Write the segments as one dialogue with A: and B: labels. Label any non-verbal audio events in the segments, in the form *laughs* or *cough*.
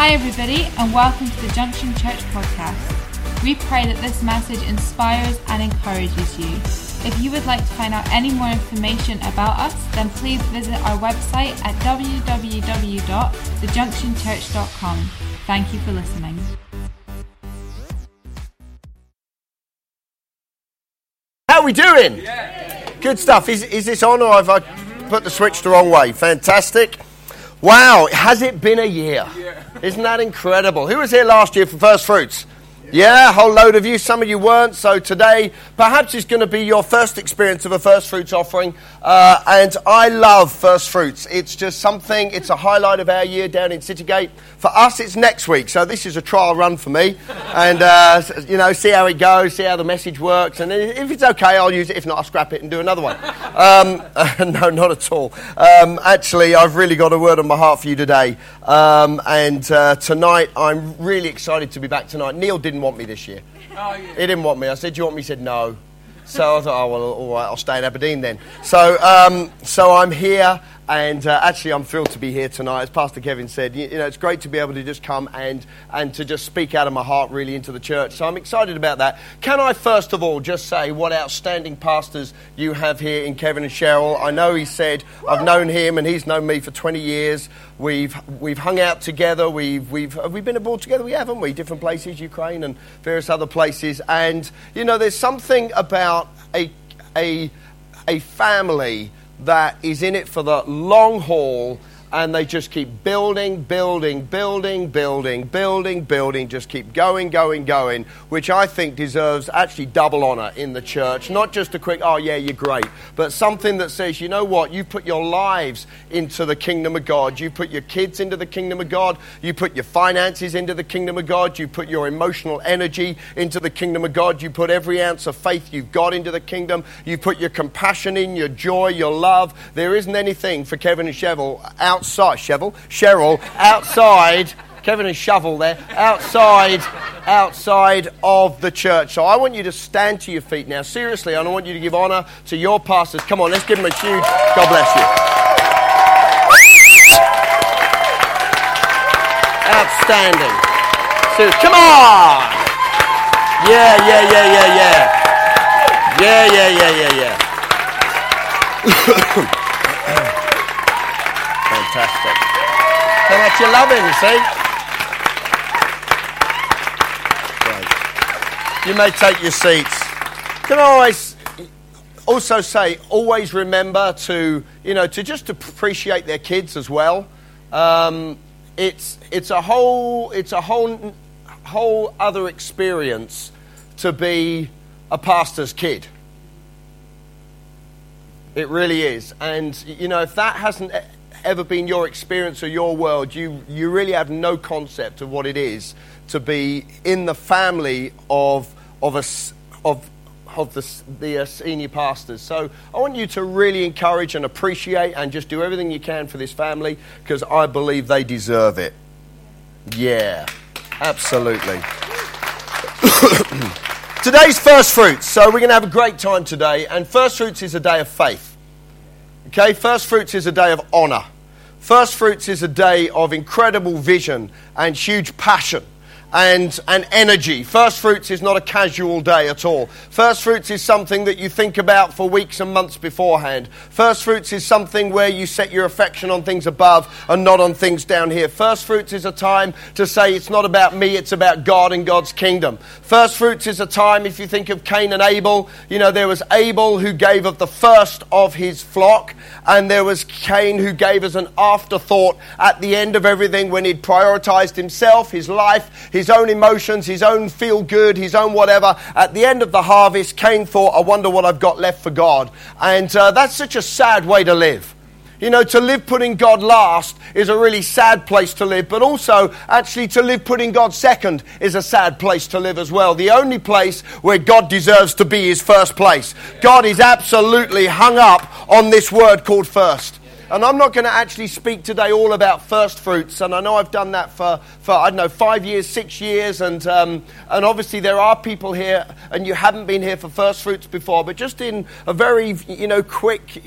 A: Hi, everybody, and welcome to the Junction Church podcast. We pray that this message inspires and encourages you. If you would like to find out any more information about us, then please visit our website at www.thejunctionchurch.com. Thank you for listening.
B: How are we doing? Good stuff. Is, is this on or have I put the switch the wrong way? Fantastic. Wow, has it been a year? Isn't that incredible? Who was here last year for First Fruits? Yeah, a whole load of you. Some of you weren't. So today, perhaps it's going to be your first experience of a first fruits offering. Uh, and I love first fruits. It's just something, it's a highlight of our year down in Citygate. For us, it's next week. So this is a trial run for me. And, uh, you know, see how it goes, see how the message works. And if it's okay, I'll use it. If not, I'll scrap it and do another one. Um, *laughs* no, not at all. Um, actually, I've really got a word on my heart for you today. Um, and uh, tonight, I'm really excited to be back tonight. Neil didn't want me this year.
C: Oh,
B: He didn't want me. I said, Do you want me? He said, No. So I thought, Oh, well, all right, I'll stay in Aberdeen then. So, um, so I'm here, and uh, actually, I'm thrilled to be here tonight. As Pastor Kevin said, you, you know, it's great to be able to just come and, and to just speak out of my heart really into the church. So I'm excited about that. Can I, first of all, just say what outstanding pastors you have here in Kevin and Cheryl? I know he said, I've known him, and he's known me for 20 years. We've, we've hung out together. We've, we've, have we been abroad together? We haven't we? Different places, Ukraine and various other places. And, you know, there's something about a, a, a family that is in it for the long haul and they just keep building, building, building, building, building, building, just keep going, going, going, which I think deserves actually double honor in the church. Not just a quick, oh yeah, you're great, but something that says, you know what, you put your lives into the kingdom of God, you put your kids into the kingdom of God, you put your finances into the kingdom of God, you put your emotional energy into the kingdom of God, you put every ounce of faith you've got into the kingdom, you put your compassion in, your joy, your love. There isn't anything for Kevin and Cheryl outside, Cheryl, Cheryl, outside. Kevin and Shovel there, outside, outside of the church. So I want you to stand to your feet now, seriously, I want you to give honor to your pastors. Come on, let's give them a huge God bless you. Outstanding. So, come on. Yeah, yeah, yeah, yeah, yeah. Yeah, yeah, yeah, yeah, yeah. Fantastic. How much you love him, see? Right. You may take your seats. Can I always also say, always remember to, you know, to just appreciate their kids as well. Um, it's, it's a whole, it's a whole, whole other experience to be a pastor's kid. It really is. And, you know, if that hasn't ever been your experience or your world, you, you really have no concept of what it is to be in the family of, of, a, of, of the, the uh, senior pastors. So I want you to really encourage and appreciate and just do everything you can for this family because I believe they deserve it. Yeah, absolutely. *coughs* Today's first fruits. So we're going to have a great time today. And first fruits is a day of faith. Okay, first fruits is a day of honor. First fruits is a day of incredible vision and huge passion and, and energy. First fruits is not a casual day at all. First fruits is something that you think about for weeks and months beforehand. First fruits is something where you set your affection on things above and not on things down here. First fruits is a time to say it's not about me, it's about God and God's kingdom. First fruits is a time, if you think of Cain and Abel, you know, there was Abel who gave of the first of his flock, and there was Cain who gave as an afterthought at the end of everything when he'd prioritized himself, his life, his own emotions, his own feel good, his own whatever. At the end of the harvest, Cain thought, I wonder what I've got left for God. And uh, that's such a sad way to live. You know, to live putting God last is a really sad place to live, but also, actually, to live putting God second is a sad place to live as well. The only place where God deserves to be is first place. God is absolutely hung up on this word called first. And I'm not going to actually speak today all about first fruits. And I know I've done that for, for I don't know, five years, six years. And, um, and obviously there are people here, and you haven't been here for first fruits before. But just in a very, you know, quick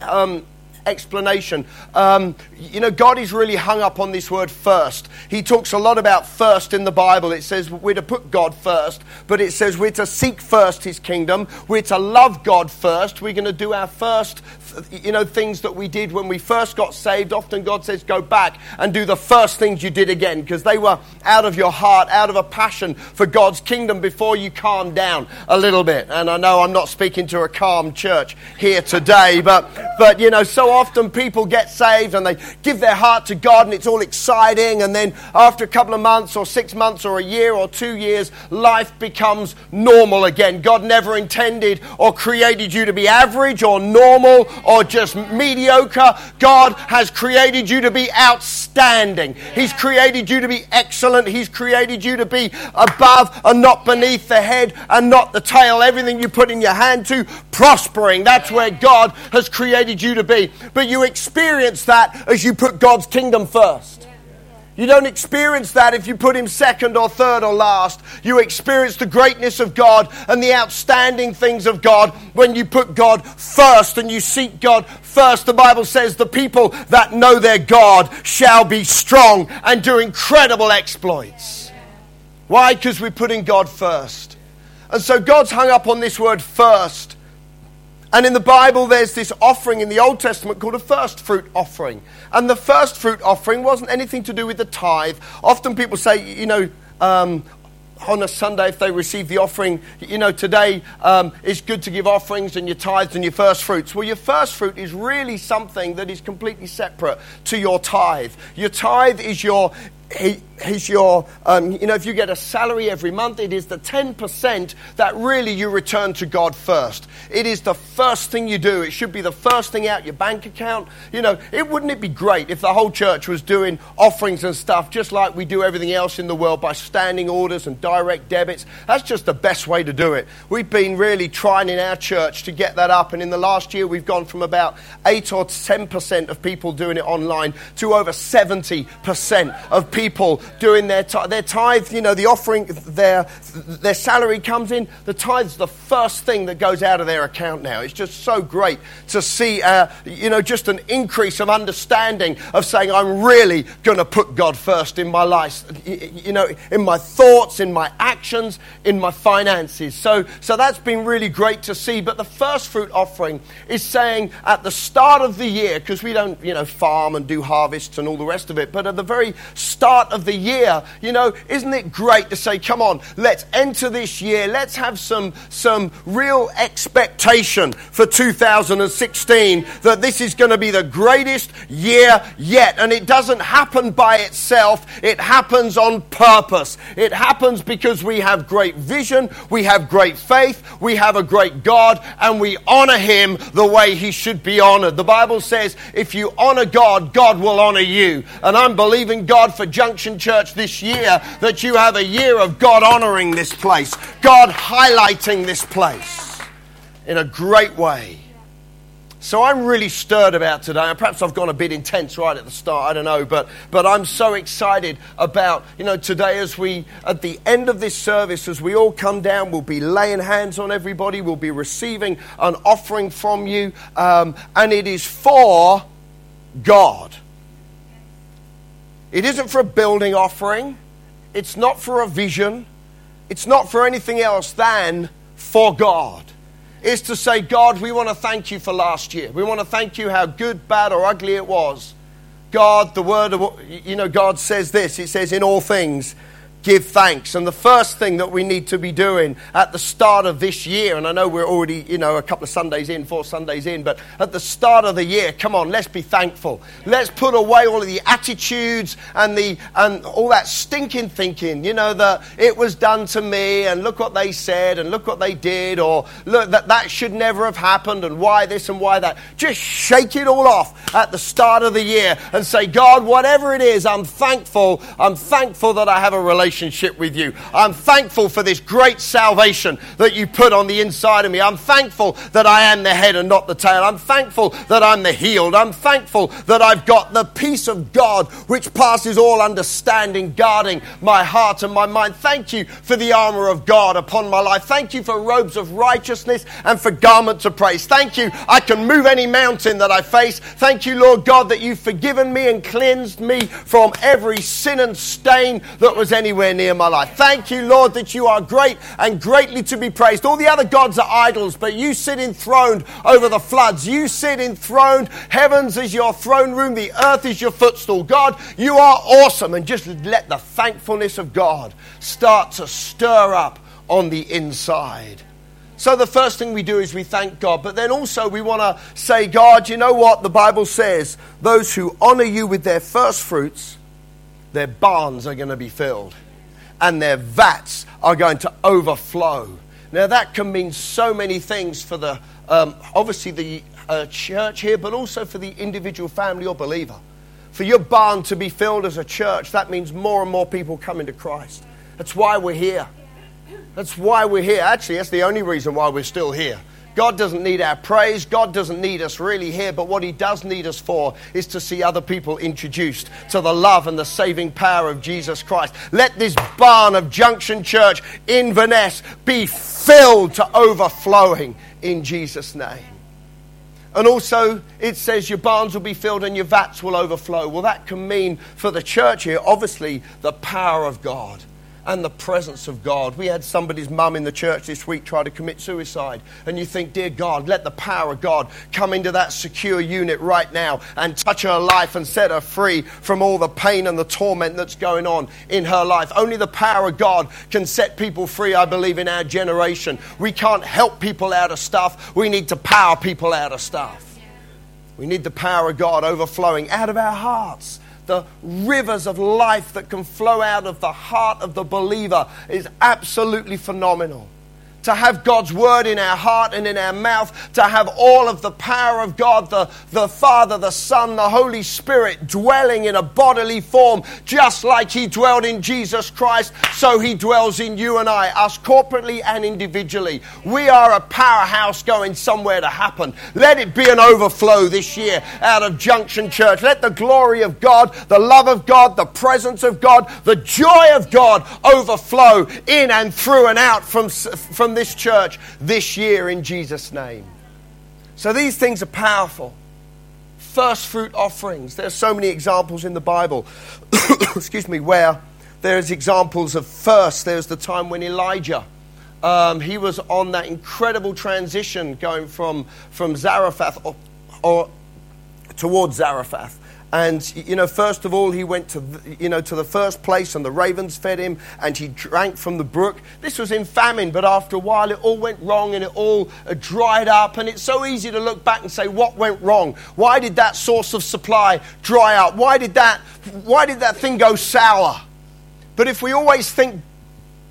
B: um, explanation. Um, you know, God is really hung up on this word first. He talks a lot about first in the Bible. It says we're to put God first, but it says we're to seek first his kingdom. We're to love God first. We're going to do our first you know, things that we did when we first got saved. Often God says, go back and do the first things you did again because they were out of your heart, out of a passion for God's kingdom before you calmed down a little bit. And I know I'm not speaking to a calm church here today, but, but you know, so often people get saved and they give their heart to God and it's all exciting. And then after a couple of months or six months or a year or two years, life becomes normal again. God never intended or created you to be average or normal or just mediocre. God has created you to be outstanding. He's created you to be excellent. He's created you to be above and not beneath the head and not the tail. Everything you put in your hand to, prospering. That's where God has created you to be. But you experience that as you put God's kingdom first. You don't experience that if you put him second or third or last. You experience the greatness of God and the outstanding things of God when you put God first and you seek God first. The Bible says the people that know their God shall be strong and do incredible exploits. Why? Because we're putting God first. And so God's hung up on this word first. And in the Bible, there's this offering in the Old Testament called a first fruit offering. And the first fruit offering wasn't anything to do with the tithe. Often people say, you know, um, on a Sunday, if they receive the offering, you know, today um, it's good to give offerings and your tithes and your first fruits. Well, your first fruit is really something that is completely separate to your tithe. Your tithe is your is your, um, you know, if you get a salary every month, it is the 10% that really you return to God first. It is the first thing you do. It should be the first thing out your bank account. You know, it wouldn't it be great if the whole church was doing offerings and stuff just like we do everything else in the world by standing orders and direct debits? That's just the best way to do it. We've been really trying in our church to get that up, and in the last year we've gone from about 8 or 10% of people doing it online to over 70% of people doing their tithe. Their tithe, you know, the offering, their, their salary comes in. The tithe's the first thing that goes out of their account now. It's just so great to see, uh, you know, just an increase of understanding of saying, I'm really going to put God first in my life, you know, in my thoughts, in my actions, in my finances. So, so that's been really great to see. But the first fruit offering is saying at the start of the year, because we don't, you know, farm and do harvests and all the rest of it, but at the very start of the year, you know, isn't it great to say, come on, let's enter this year, let's have some, some real expectation for 2016 that this is going to be the greatest year yet. And it doesn't happen by itself, it happens on purpose. It happens because we have great vision, we have great faith, we have a great God, and we honor Him the way He should be honored. The Bible says, if you honor God, God will honor you. And I'm believing God for Junction Church this year that you have a year of God honoring this place, God highlighting this place in a great way. So I'm really stirred about today. Perhaps I've gone a bit intense right at the start, I don't know, but, but I'm so excited about, you know, today as we, at the end of this service, as we all come down, we'll be laying hands on everybody, we'll be receiving an offering from you, um, and it is for God. It isn't for a building offering. It's not for a vision. It's not for anything else than for God. It's to say, God, we want to thank you for last year. We want to thank you how good, bad, or ugly it was. God, the word of, you know, God says this. It says, in all things, give thanks. And the first thing that we need to be doing at the start of this year, and I know we're already, you know, a couple of Sundays in, four Sundays in, but at the start of the year, come on, let's be thankful. Let's put away all of the attitudes and the and all that stinking thinking, you know, that it was done to me and look what they said and look what they did, or look that that should never have happened and why this and why that. Just shake it all off at the start of the year and say, God, whatever it is, I'm thankful. I'm thankful that I have a relationship relationship with you. I'm thankful for this great salvation that you put on the inside of me. I'm thankful that I am the head and not the tail. I'm thankful that I'm the healed. I'm thankful that I've got the peace of God which passes all understanding, guarding my heart and my mind. Thank you for the armor of God upon my life. Thank you for robes of righteousness and for garments of praise. Thank you. I can move any mountain that I face. Thank you, Lord God, that you've forgiven me and cleansed me from every sin and stain that was anywhere near my life. Thank you, Lord, that you are great and greatly to be praised. All the other gods are idols, but you sit enthroned over the floods. You sit enthroned. Heavens is your throne room, the earth is your footstool. God, you are awesome. And just let the thankfulness of God start to stir up on the inside. So the first thing we do is we thank God, but then also we want to say, God, you know what? The Bible says those who honor you with their first fruits, their barns are going to be filled and their vats are going to overflow. Now, that can mean so many things for the, um, obviously, the uh, church here, but also for the individual family or believer. For your barn to be filled as a church, that means more and more people coming to Christ. That's why we're here. That's why we're here. Actually, that's the only reason why we're still here. God doesn't need our praise. God doesn't need us really here. But what He does need us for is to see other people introduced to the love and the saving power of Jesus Christ. Let this barn of Junction Church in Inverness be filled to overflowing in Jesus' name. And also, it says your barns will be filled and your vats will overflow. Well, that can mean for the church here, obviously, the power of God and the presence of God. We had somebody's mum in the church this week try to commit suicide. And you think, dear God, let the power of God come into that secure unit right now and touch her life and set her free from all the pain and the torment that's going on in her life. Only the power of God can set people free, I believe, in our generation. We can't help people out of stuff, we need to power people out of stuff. We need the power of God overflowing out of our hearts the rivers of life that can flow out of the heart of the believer is absolutely phenomenal to have God's word in our heart and in our mouth, to have all of the power of God, the, the Father, the Son, the Holy Spirit dwelling in a bodily form, just like He dwelled in Jesus Christ, so He dwells in you and I, us corporately and individually. We are a powerhouse going somewhere to happen. Let it be an overflow this year out of Junction Church. Let the glory of God, the love of God, the presence of God, the joy of God overflow in and through and out from, from from this church this year in Jesus' name. So these things are powerful. First fruit offerings. There are so many examples in the Bible, *coughs* excuse me, where there's examples of first. There's the time when Elijah. Um, he was on that incredible transition going from, from Zarephath or, or towards Zarephath. And, you know, first of all, he went to, you know, to the first place and the ravens fed him and he drank from the brook. This was in famine, but after a while it all went wrong and it all uh, dried up. And it's so easy to look back and say, what went wrong? Why did that source of supply dry up? Why did that, why did that thing go sour? But if we always think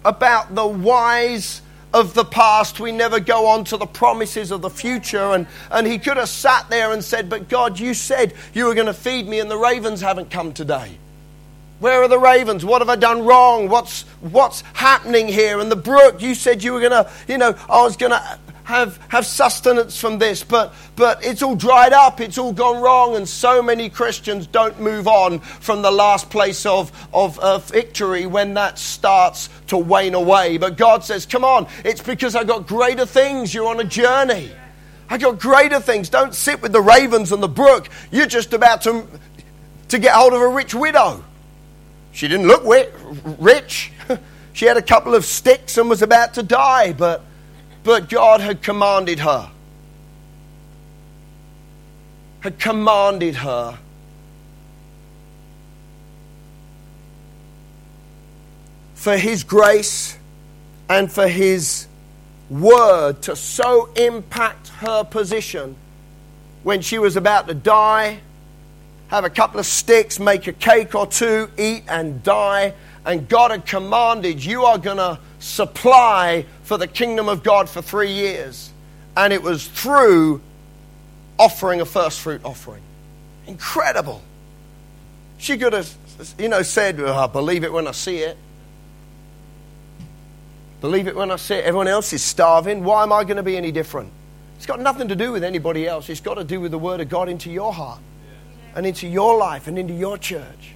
B: about the wise, of the past. We never go on to the promises of the future. And, and he could have sat there and said, But God, you said you were going to feed me, and the ravens haven't come today. Where are the ravens? What have I done wrong? What's, what's happening here? And the brook, you said you were going to, you know, I was going to have, have sustenance from this, but, but it's all dried up, it's all gone wrong, and so many Christians don't move on from the last place of, of uh, victory when that starts to wane away. But God says, Come on, it's because I got greater things. You're on a journey. I got greater things. Don't sit with the ravens and the brook. You're just about to, to get hold of a rich widow. She didn't look rich. *laughs* she had a couple of sticks and was about to die, but but God had commanded her. Had commanded her. For His grace and for His word to so impact her position when she was about to die, have a couple of sticks, make a cake or two, eat and die. And God had commanded, You are going to supply for the kingdom of God for three years. And it was through offering a first fruit offering. Incredible. She could have, you know, said, well, I believe it when I see it. Believe it when I see it. Everyone else is starving. Why am I going to be any different? It's got nothing to do with anybody else. It's got to do with the Word of God into your heart and into your life and into your church.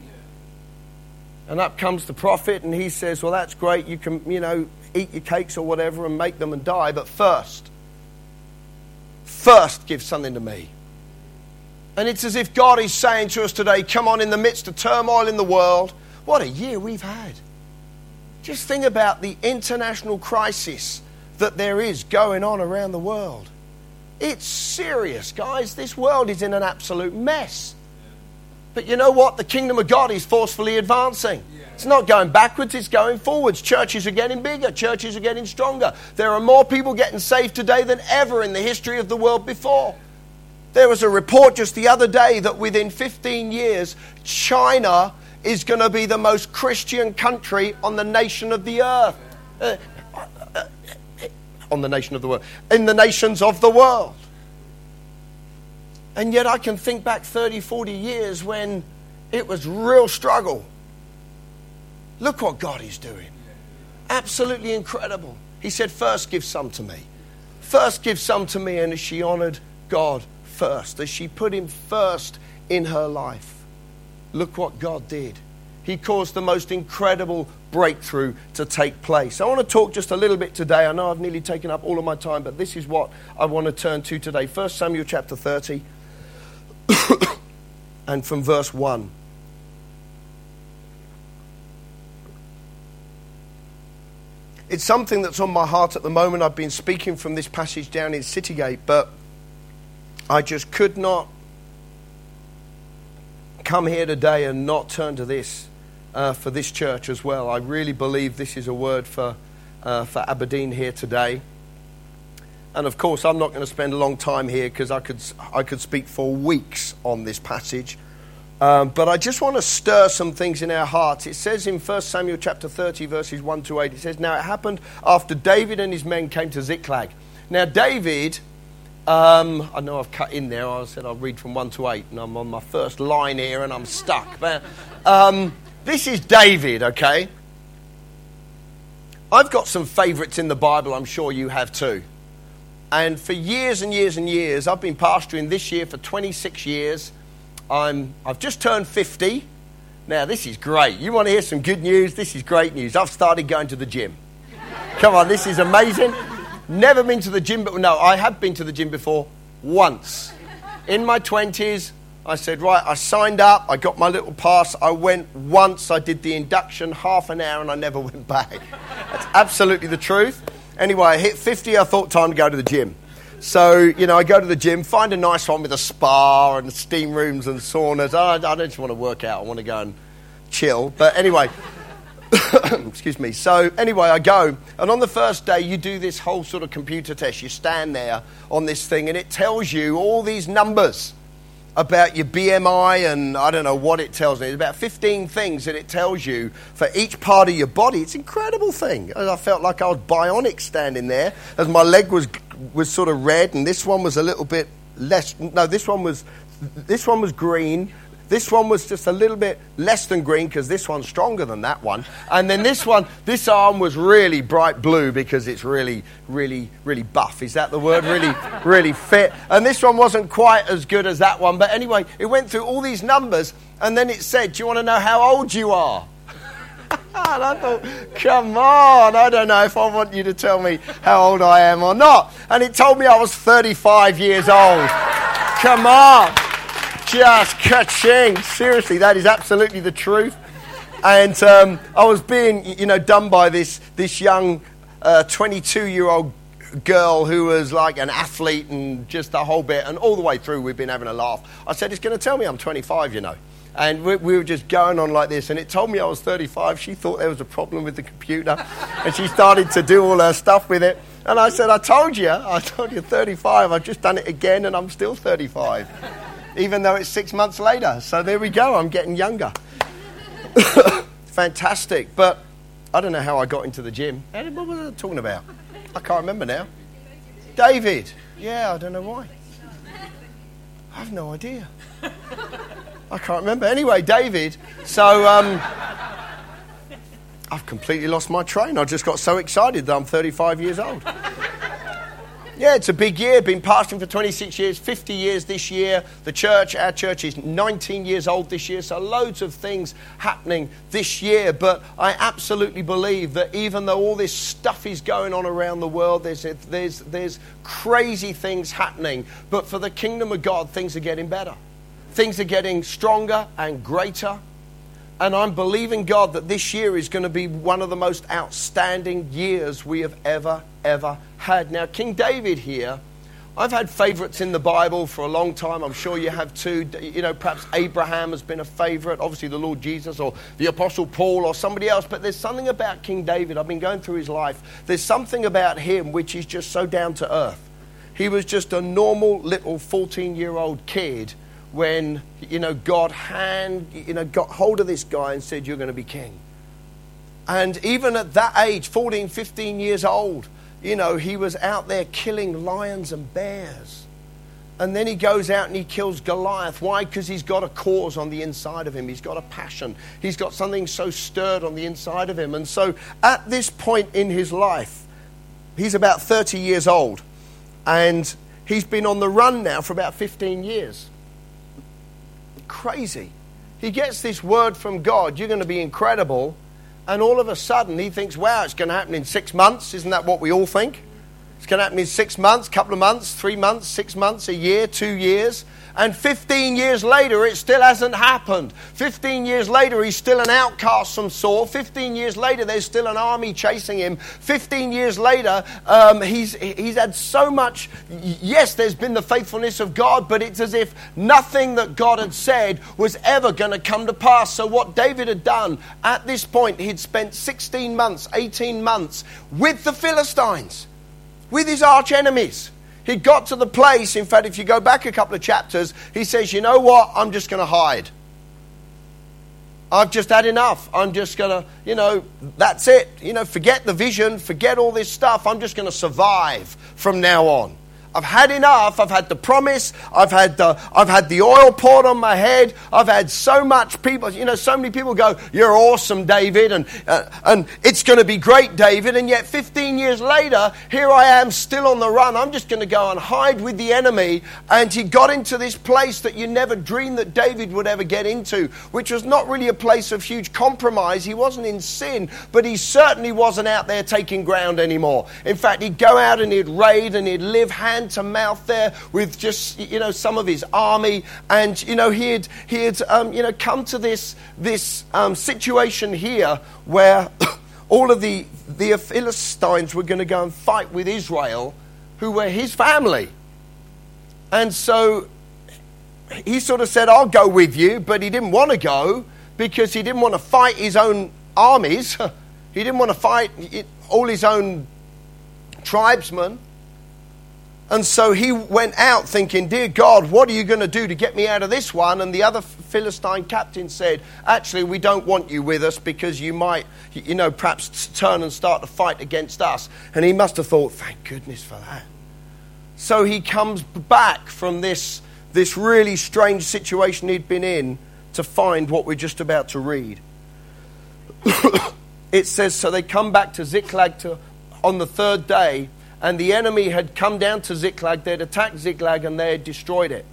B: And up comes the prophet, and he says, Well, that's great. You can, you know, eat your cakes or whatever and make them and die. But first, first give something to me. And it's as if God is saying to us today, Come on, in the midst of turmoil in the world, what a year we've had. Just think about the international crisis that there is going on around the world. It's serious, guys. This world is in an absolute mess. But you know what? The kingdom of God is forcefully advancing. It's not going backwards, it's going forwards. Churches are getting bigger, churches are getting stronger. There are more people getting saved today than ever in the history of the world before. There was a report just the other day that within 15 years, China is going to be the most Christian country on the nation of the earth. Uh, uh, uh, uh, on the nation of the world, in the nations of the world. And yet I can think back 30, 40 years when it was real struggle. Look what God is doing. Absolutely incredible. He said, First give some to me. First give some to me. And as she honored God first, as she put him first in her life, look what God did. He caused the most incredible breakthrough to take place. I want to talk just a little bit today. I know I've nearly taken up all of my time, but this is what I want to turn to today. 1 Samuel chapter 30 *coughs* and from verse 1. It's something that's on my heart at the moment. I've been speaking from this passage down in Citygate, but I just could not come here today and not turn to this uh, for this church as well. I really believe this is a word for, uh, for Aberdeen here today. And of course, I'm not going to spend a long time here because I could, I could speak for weeks on this passage. Um, but I just want to stir some things in our hearts. It says in 1 Samuel chapter 30, verses 1 to 8, it says, Now it happened after David and his men came to Ziklag. Now, David, um, I know I've cut in there. I said I'll read from 1 to 8, and I'm on my first line here and I'm stuck. But um, this is David, okay? I've got some favourites in the Bible, I'm sure you have too. And for years and years and years, I've been pastoring this year for 26 years. I'm, I've just turned 50. Now, this is great. You want to hear some good news? This is great news. I've started going to the gym. Come on, this is amazing. Never been to the gym, but no, I have been to the gym before once. In my 20s, I said, right, I signed up, I got my little pass, I went once, I did the induction, half an hour, and I never *laughs* went back. That's absolutely the truth. Anyway, I hit 50, I thought time to go to the gym. So, you know, I go to the gym, find a nice one with a spa and steam rooms and saunas. I, I don't just want to work out, I want to go and chill. But anyway, *coughs* excuse me. So, anyway, I go, and on the first day, you do this whole sort of computer test. You stand there on this thing, and it tells you all these numbers about your BMI and I don't know what it tells me. It's about 15 things that it tells you for each part of your body. It's an incredible thing. I felt like I was bionic standing there as my leg was was sort of red and this one was a little bit less no this one was this one was green this one was just a little bit less than green because this one's stronger than that one. And then this one, this arm was really bright blue because it's really, really, really buff. Is that the word? Really, *laughs* really fit. And this one wasn't quite as good as that one. But anyway, it went through all these numbers and then it said, Do you want to know how old you are? *laughs* and I thought, come on, I don't know if I want you to tell me how old I am or not. And it told me I was 35 years old. Come on. Just ka-ching. Seriously, that is absolutely the truth. And um, I was being, you know, done by this, this young 22 uh, girl who was like an athlete and just the whole bit. And all the way through, we've been having a laugh. I said, It's going to tell me I'm 25, you know. And we, we, were just going on like this. And it told me I was 35. She thought there was a problem with the computer. *laughs* and she started to do all her stuff with it. And I said, I told you. I told you 35. I've just done it again and I'm still 35 even though it's six months later. So there we go, I'm getting younger. *laughs* Fantastic. But I don't know how I got into the gym. What was I talking about? I can't remember now. David. Yeah, I don't know why. I have no idea. I can't remember. Anyway, David. So um, I've completely lost my train. I just got so excited that I'm 35 years old. Yeah, it's a big year. Been pastoring for 26 years, 50 years this year. The church, our church, is 19 years old this year, so loads of things happening this year. But I absolutely believe that even though all this stuff is going on around the world, there's, there's, there's crazy things happening. But for the kingdom of God, things are getting better. Things are getting stronger and greater. And I'm believing God that this year is going to be one of the most outstanding years we have ever, ever had. Now, King David here, I've had favorites in the Bible for a long time. I'm sure you have too. You know, perhaps Abraham has been a favorite, obviously the Lord Jesus or the Apostle Paul or somebody else. But there's something about King David. I've been going through his life. There's something about him which is just so down to earth. He was just a normal little 14 year old kid when, you know, God hand, you know, got hold of this guy and said, You're going to be king. And even at that age, 14, 15 years old, you know, he was out there killing lions and bears. And then he goes out and he kills Goliath. Why? Because he's got a cause on the inside of him. He's got a passion. He's got something so stirred on the inside of him. And so at this point in his life, he's about 30 years old. And he's been on the run now for about 15 years. Crazy. He gets this word from God you're going to be incredible. And all of a sudden, he thinks, wow, it's going to happen in six months. Isn't that what we all think? It's going to happen in six months, couple of months, three months, six months, a year, two years. And 15 years later, it still hasn't happened. 15 years later, he's still an outcast from Saul. 15 years later, there's still an army chasing him. 15 years later, um, he's, he's had so much. Yes, there's been the faithfulness of God, but it's as if nothing that God had said was ever going to come to pass. So, what David had done at this point, he'd spent 16 months, 18 months with the Philistines, with his arch enemies. He got to the place, in fact, if you go back a couple of chapters, he says, You know what? I'm just going to hide. I've just had enough. I'm just going to, you know, that's it. You know, forget the vision, forget all this stuff. I'm just going to survive from now on. I've had enough. I've had the promise. I've had the, I've had the oil poured on my head. I've had so much people, you know, so many people go, You're awesome, David, and, uh, and it's going to be great, David. And yet, 15 years later, here I am still on the run. I'm just going to go and hide with the enemy. And he got into this place that you never dreamed that David would ever get into, which was not really a place of huge compromise. He wasn't in sin, but he certainly wasn't out there taking ground anymore. In fact, he'd go out and he'd raid and he'd live hand hand to mouth there with just, you know, some of his army. And, you know, he had, he had um, you know, come to this, this um, situation here where *coughs* all of the, the Philistines were going to go and fight with Israel, who were his family. And so he sort of said, I'll go with you, but he didn't want to go because he didn't want to fight his own armies. *laughs* he didn't want to fight all his own tribesmen. And so he went out thinking, Dear God, what are you going to do to get me out of this one? And the other Philistine captain said, Actually, we don't want you with us because you might, you know, perhaps turn and start to fight against us. And he must have thought, Thank goodness for that. So he comes back from this, this really strange situation he'd been in to find what we're just about to read. *coughs* it says, So they come back to Ziklag to, on the third day and the enemy had come down to Ziklag, they'd attacked Ziklag, and they had destroyed it.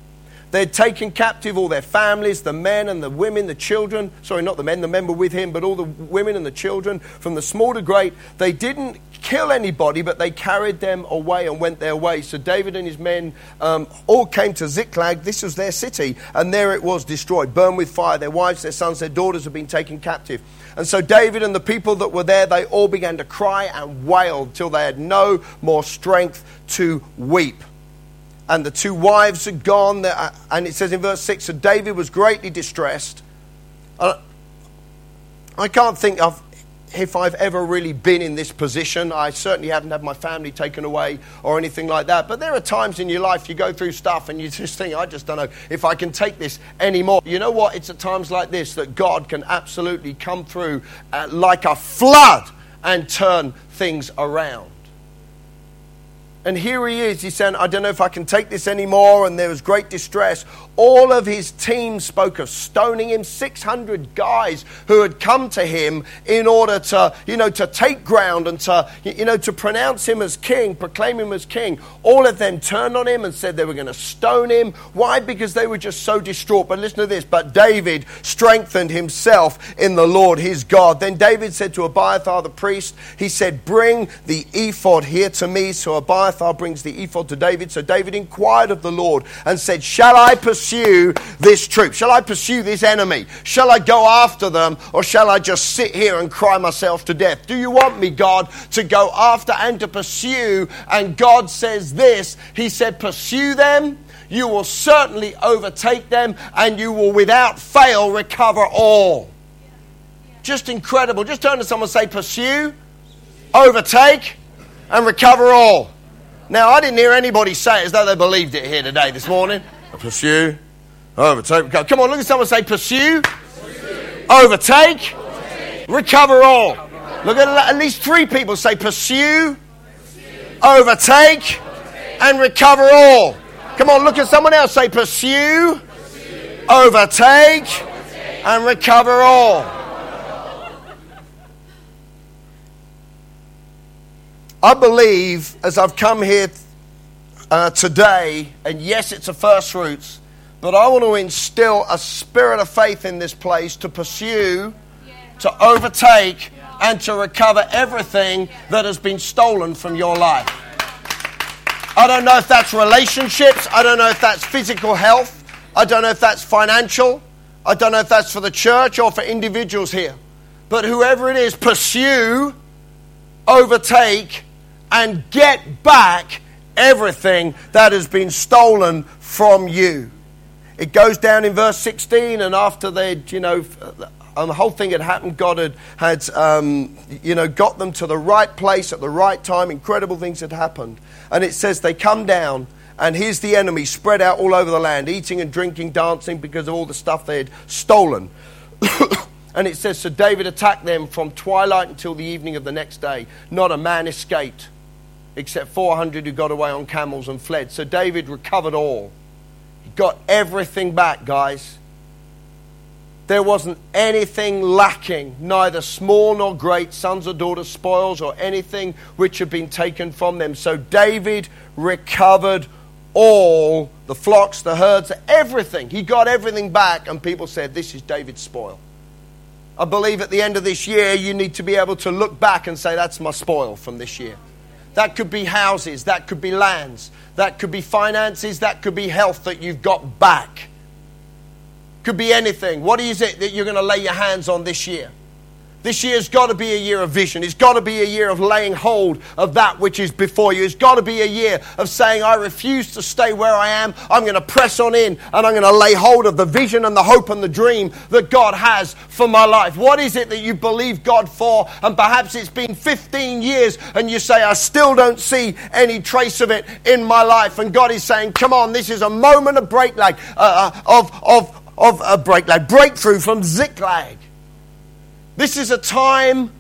B: They'd taken captive all their families, the men and the women, the children. Sorry, not the men, the men were with him, but all the women and the children, from the small to great. They didn't kill anybody, but they carried them away and went their way. So David and his men um, all came to Ziklag. This was their city, and there it was destroyed, burned with fire. Their wives, their sons, their daughters had been taken captive. And so David and the people that were there, they all began to cry and wail till they had no more strength to weep. And the two wives had gone, uh, and it says in verse 6 so David was greatly distressed. Uh, I can't think of if I've ever really been in this position. I certainly haven't had my family taken away or anything like that. But there are times in your life you go through stuff and you just think, I just don't know if I can take this anymore. You know what? It's at times like this that God can absolutely come through uh, like a flood and turn things around. And here he is. He's saying, I don't know if I can take this anymore. And there was great distress. All of his team spoke of stoning him. 600 guys who had come to him in order to, you know, to take ground and to, you know, to pronounce him as king, proclaim him as king. All of them turned on him and said they were going to stone him. Why? Because they were just so distraught. But listen to this. But David strengthened himself in the Lord his God. Then David said to Abiathar the priest, he said, Bring the ephod here to me. So Abiathar brings the ephod to David. So David inquired of the Lord and said, Shall I pursue this troop? Shall I pursue this enemy? Shall I go after them or shall I just sit here and cry myself to death? Do you want me, God, to go after and to pursue? And God says this He said, Pursue them you will certainly overtake them and you will without fail recover all. Just incredible. Just turn to someone and say, Pursue, overtake, and recover all. Now, I didn't hear anybody say it as though they believed it here today, this morning. Pursue, overtake, Come on, look at someone say, pursue, pursue. Overtake, overtake, recover all. Look at at least three people say, pursue, pursue. Overtake, overtake, and recover all. Come on, look at someone else, say, pursue, pursue. Overtake, overtake, and recover all. I believe as I've come here uh, today, and yes, it's a first fruits, but I want to instill a spirit of faith in this place to pursue, to overtake, and to recover everything that has been stolen from your life. I don't know if that's relationships, I don't know if that's physical health, I don't know if that's financial, I don't know if that's for the church or for individuals here. But whoever it is, pursue, overtake, and get back everything that has been stolen from you. It goes down in verse 16, and after they'd, you know, and the whole thing had happened, God had, had um, you know, got them to the right place at the right time. Incredible things had happened. And it says they come down, and here's the enemy spread out all over the land, eating and drinking, dancing because of all the stuff they had stolen. *coughs* and it says, So David attacked them from twilight until the evening of the next day. Not a man escaped except 400 who got away on camels and fled. So David recovered all. He got everything back, guys. There wasn't anything lacking, neither small nor great, sons or daughters, spoils, or anything which had been taken from them. So David recovered all the flocks, the herds, everything. He got everything back, and people said, This is David's spoil. I believe at the end of this year, you need to be able to look back and say, That's my spoil from this year. That could be houses, that could be lands, that could be finances, that could be health that you've got back. Could be anything. What is it that you're going to lay your hands on this year? This year's got to be a year of vision. It's got to be a year of laying hold of that which is before you. It's got to be a year of saying, I refuse to stay where I am. I'm going to press on in and I'm going to lay hold of the vision and the hope and the dream that God has for my life. What is it that you believe God for? And perhaps it's been 15 years and you say, I still don't see any trace of it in my life. And God is saying, Come on, this is a moment of break, like, uh, uh of, of, of a break, like breakthrough from Ziklag. This is a time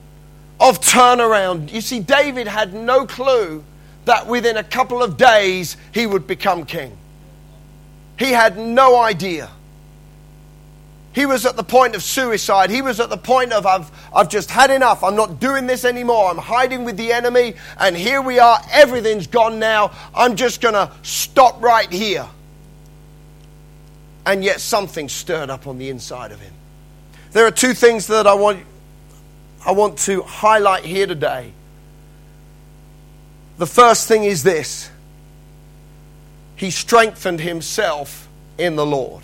B: of turnaround. You see, David had no clue that within a couple of days he would become king. He had no idea. He was at the point of suicide. He was at the point of, I've, I've just had enough. I'm not doing this anymore. I'm hiding with the enemy. And here we are. Everything's gone now. I'm just going to stop right here. And yet something stirred up on the inside of him. There are two things that I want I want to highlight here today. The first thing is this He strengthened himself in the Lord.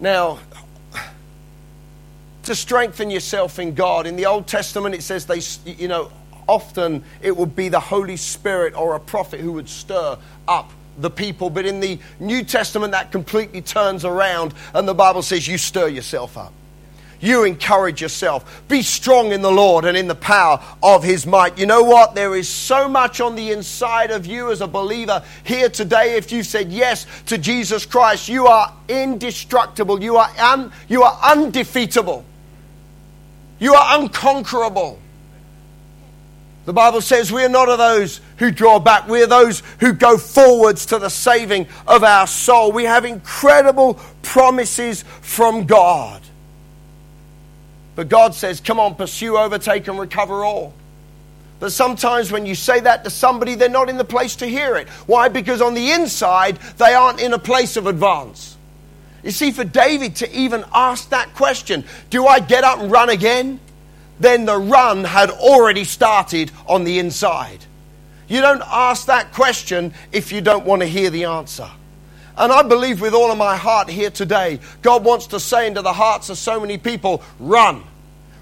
B: Now, to strengthen yourself in God, in the Old Testament it says they, you know, often it would be the Holy Spirit or a prophet who would stir up the people. But in the New Testament, that completely turns around, and the Bible says you stir yourself up you encourage yourself. Be strong in the Lord and in the power of His might. You know what? There is so much on the inside of you as a believer here today. If you said yes to Jesus Christ, you are indestructible. You are, un, you are undefeatable. You are unconquerable. The Bible says we are not of those who draw back. We are those who go forwards to the saving of our soul. We have incredible promises from God. But God says, come on, pursue, overtake, and recover all. But sometimes when you say that to somebody, they're not in the place to hear it. Why? Because on the inside, they aren't in a place of advance. You see, for David to even ask that question, do I get up and run again? Then the run had already started on the inside. You don't ask that question if you don't want to hear the answer. And I believe with all of my heart here today, God wants to say into the hearts of so many people, run.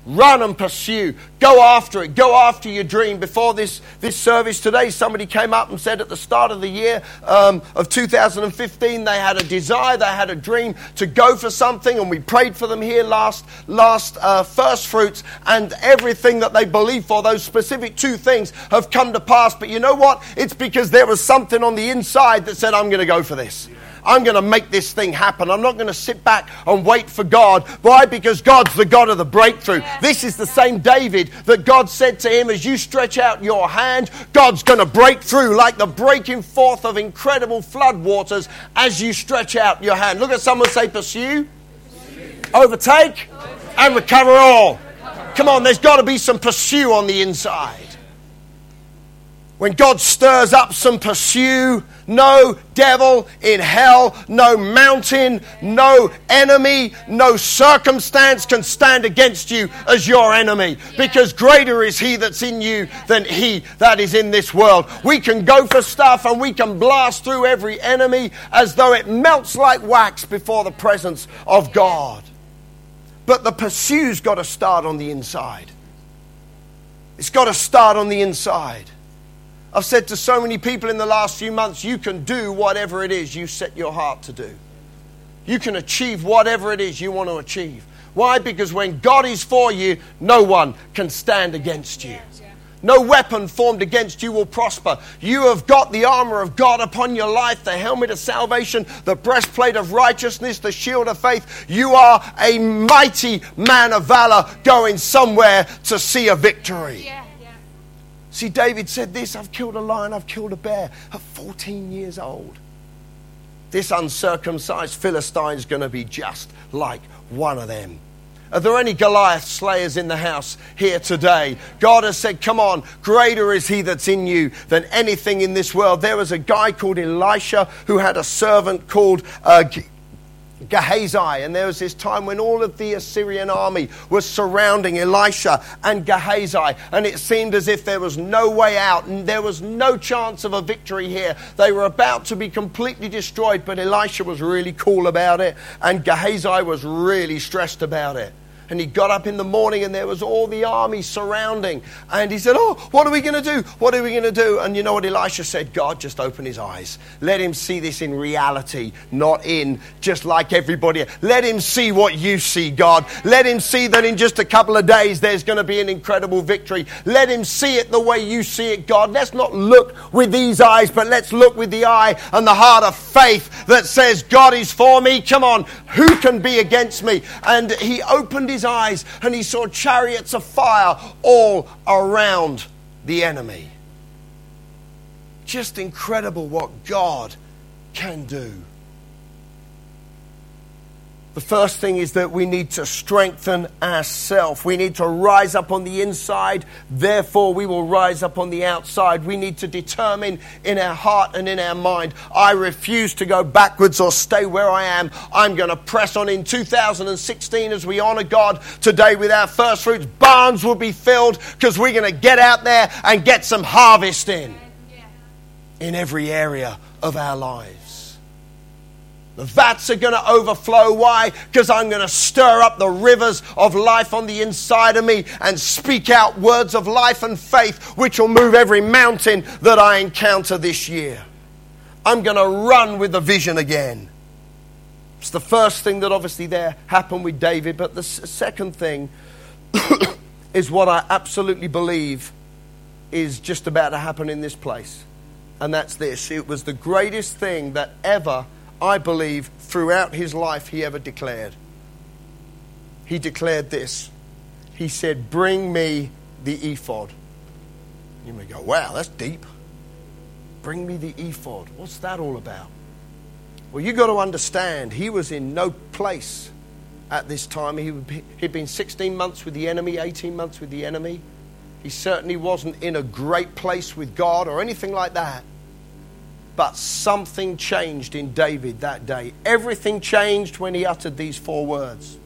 B: Run and pursue. Go after it. Go after your dream. Before this, this service today, somebody came up and said at the start of the year um, of 2015, they had a desire, they had a dream to go for something, and we prayed for them here last, last uh, first fruits, and everything that they believed for, those specific two things, have come to pass. But you know what? It's because there was something on the inside that said, I'm going to go for this. I'm going to make this thing happen. I'm not going to sit back and wait for God. Why? Because God's the God of the breakthrough. This is the same David that God said to him, as you stretch out your hand, God's going to break through like the breaking forth of incredible flood waters as you stretch out your hand. Look at someone say, pursue, overtake, and recover all. Come on, there's got to be some pursue on the inside. When God stirs up some pursue, no devil in hell, no mountain, no enemy, no circumstance can stand against you as your enemy. Because greater is he that's in you than he that is in this world. We can go for stuff and we can blast through every enemy as though it melts like wax before the presence of God. But the pursue's got to start on the inside. It's got to start on the inside. I've said to so many people in the last few months, you can do whatever it is you set your heart to do. You can achieve whatever it is you want to achieve. Why? Because when God is for you, no one can stand against you. No weapon formed against you will prosper. You have got the armor of God upon your life, the helmet of salvation, the breastplate of righteousness, the shield of faith. You are a mighty man of valor going somewhere to see a victory. Yeah. See, David said this I've killed a lion, I've killed a bear at 14 years old. This uncircumcised Philistine is going to be just like one of them. Are there any Goliath slayers in the house here today? God has said, Come on, greater is he that's in you than anything in this world. There was a guy called Elisha who had a servant called uh, Gehazi. And there was this time when all of the Assyrian army was surrounding Elisha and Gehazi. And it seemed as if there was no way out and there was no chance of a victory here. They were about to be completely destroyed, but Elisha was really cool about it. And Gehazi was really stressed about it. And he got up in the morning and there was all the army surrounding. And he said, Oh, what are we going to do? What are we going to do? And you know what Elisha said? God, just open his eyes. Let him see this in reality, not in just like everybody. Let him see what you see, God. Let him see that in just a couple of days there's going to be an incredible victory. Let him see it the way you see it, God. Let's not look with these eyes, but let's look with the eye and the heart of faith that says, God is for me. Come on, who can be against me? And he opened his eyes and he saw chariots of fire all around the enemy. Just incredible what God can do. The first thing is that we need to strengthen ourselves. We need to rise up on the inside, therefore, we will rise up on the outside. We need to determine in our heart and in our mind I refuse to go backwards or stay where I am. I'm going to press on in 2016 as we honor God today with our first fruits. Barns will be filled because we're going to get out there and get some harvest in in every area of our lives. The vats are going to overflow. Why? Because I'm going to stir up the rivers of life on the inside of me and speak out words of life and faith, which will move every mountain that I encounter this year. I'm going to run with the vision again. It's the first thing that obviously there happened with David, but the second thing *coughs* is what I absolutely believe is just about to happen in this place. And that's this it was the greatest thing that ever I believe, throughout his life he ever declared. He declared this. He said, Bring me the ephod. You may go, wow, that's deep. Bring me the ephod. What's that all about? Well, you've got to understand, he was in no place at this time. He had been 16 months with the enemy, 18 months with the enemy. He certainly wasn't in a great place with God or anything like that. But something changed in David that day. Everything changed when he uttered these four words.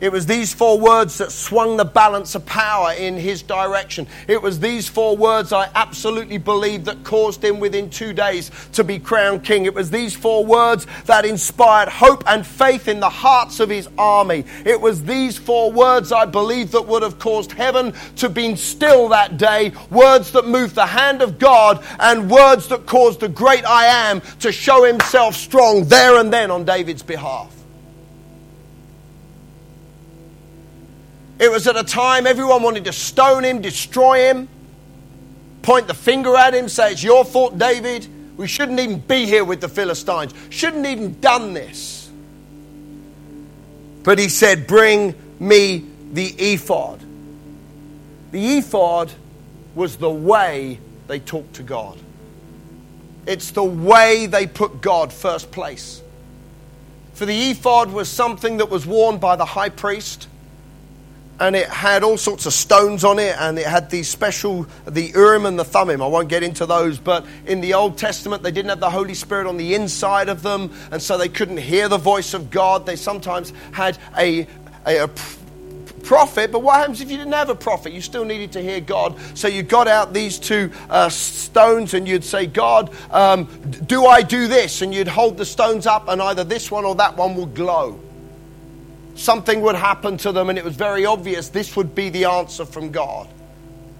B: It was these four words that swung the balance of power in his direction. It was these four words I absolutely believe that caused him within two days to be crowned king. It was these four words that inspired hope and faith in the hearts of his army. It was these four words I believe that would have caused heaven to be still that day. Words that moved the hand of God and words that caused the great I am to show himself strong there and then on David's behalf. It was at a time everyone wanted to stone him, destroy him, point the finger at him, say, It's your fault, David. We shouldn't even be here with the Philistines. Shouldn't even done this. But he said, Bring me the ephod. The ephod was the way they talked to God. It's the way they put God first place. For the ephod was something that was worn by the high priest and it had all sorts of stones on it, and it had these special, the Urim and the Thummim. I won't get into those, but in the Old Testament, they didn't have the Holy Spirit on the inside of them, and so they couldn't hear the voice of God. They sometimes had a, a, a prophet, but what happens if you didn't have a prophet? You still needed to hear God. So you got out these two uh, stones and you'd say, God, um, do I do this? And you'd hold the stones up, and either this one or that one will glow something would happen to them, and it was very obvious this would be the answer from God.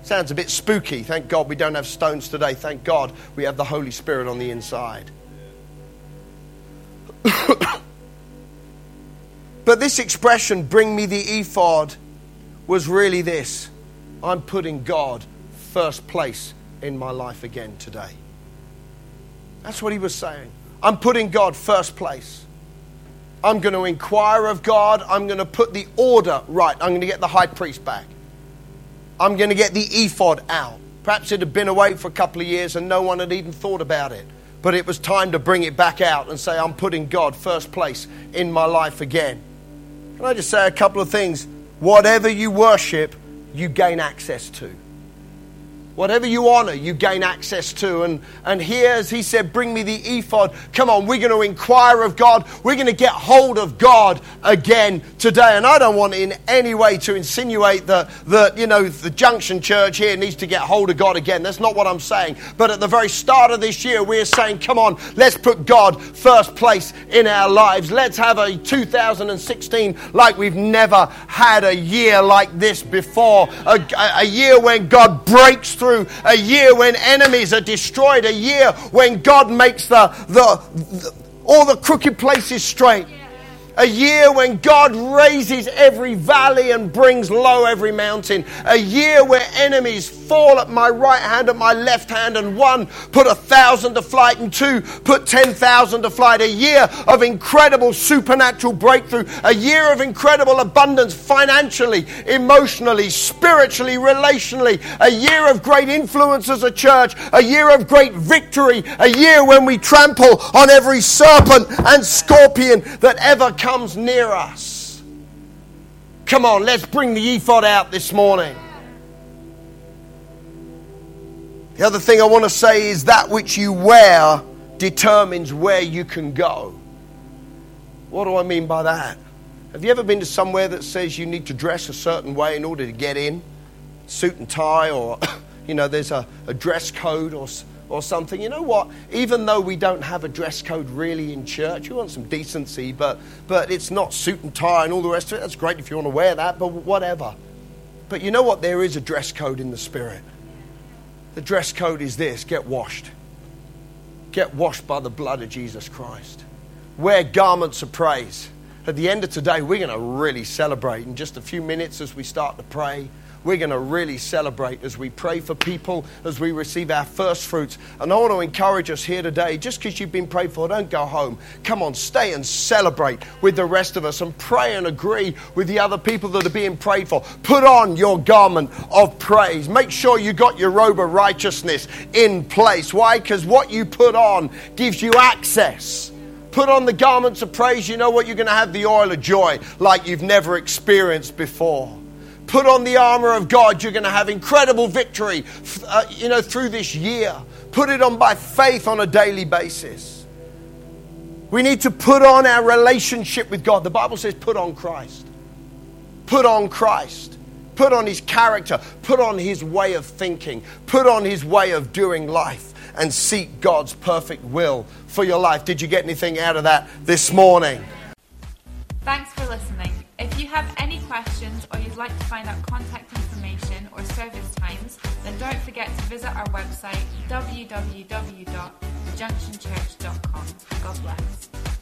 B: Sounds a bit spooky. Thank God we don't have stones today. Thank God we have the Holy Spirit on the inside. *coughs* but this expression, bring me the ephod, was really this I'm putting God first place in my life again today. That's what he was saying. I'm putting God first place. I'm going to inquire of God. I'm going to put the order right. I'm going to get the high priest back. I'm going to get the ephod out. Perhaps it had been away for a couple of years and no one had even thought about it. But it was time to bring it back out and say, I'm putting God first place in my life again. Can I just say a couple of things? Whatever you worship, you gain access to. Whatever you honor, you gain access to. And, and here, as he said, bring me the ephod. Come on, we're going to inquire of God. We're going to get hold of God again today. And I don't want in any way to insinuate that, that, you know, the Junction Church here needs to get hold of God again. That's not what I'm saying. But at the very start of this year, we're saying, come on, let's put God first place in our lives. Let's have a 2016 like we've never had a year like this before. A, a year when God breaks through through a year when enemies are destroyed, a year when God makes the, the, the all the crooked places straight. A year when God raises every valley and brings low every mountain. A year where enemies fall at my right hand, at my left hand, and one put a thousand to flight and two put ten thousand to flight. A year of incredible supernatural breakthrough. A year of incredible abundance financially, emotionally, spiritually, relationally. A year of great influence as a church. A year of great victory. A year when we trample on every serpent and scorpion that ever comes comes near us. Come on, let's bring the ephod out this morning. The other thing I want to say is that which you wear determines where you can go. What do I mean by that? Have you ever been to somewhere that says you need to dress a certain way in order to get in? Suit and tie, or, *coughs* you know, there's a, a dress code or or something. You know what? Even though we don't have a dress code really in church, we want some decency, but, but it's not suit and tie and all the rest of it. That's great if you want to wear that, but whatever. But you know what? There is a dress code in the Spirit. The dress code is this get washed. Get washed by the blood of Jesus Christ. Wear garments of praise. At the end of today, we're going to really celebrate in just a few minutes as we start to pray we're going to really celebrate as we pray for people, as we receive our first fruits. And I want to encourage us here today just because you've been prayed for, don't go home. Come on, stay and celebrate with the rest of us and pray and agree with the other people that are being prayed for. Put on your garment of praise. Make sure you got your robe of righteousness in place. Why? Because what you put on gives you access. Put on the garments of praise, you know what? You're going to have the oil of joy like you've never experienced before. Put on the armor of God, you're going to have incredible victory, uh, you know, through this year. Put it on by faith on a daily basis. We need to put on our relationship with God. The Bible says, put on Christ. Put on Christ. Put on his character. Put on his way of thinking. Put on his way of doing life and seek God's perfect will for your life. Did you get anything out of that this morning?
A: Thanks for listening. If you have any questions or you'd like to find out contact information or service times, then don't forget to visit our website www.thejunctionchurch.com. God bless.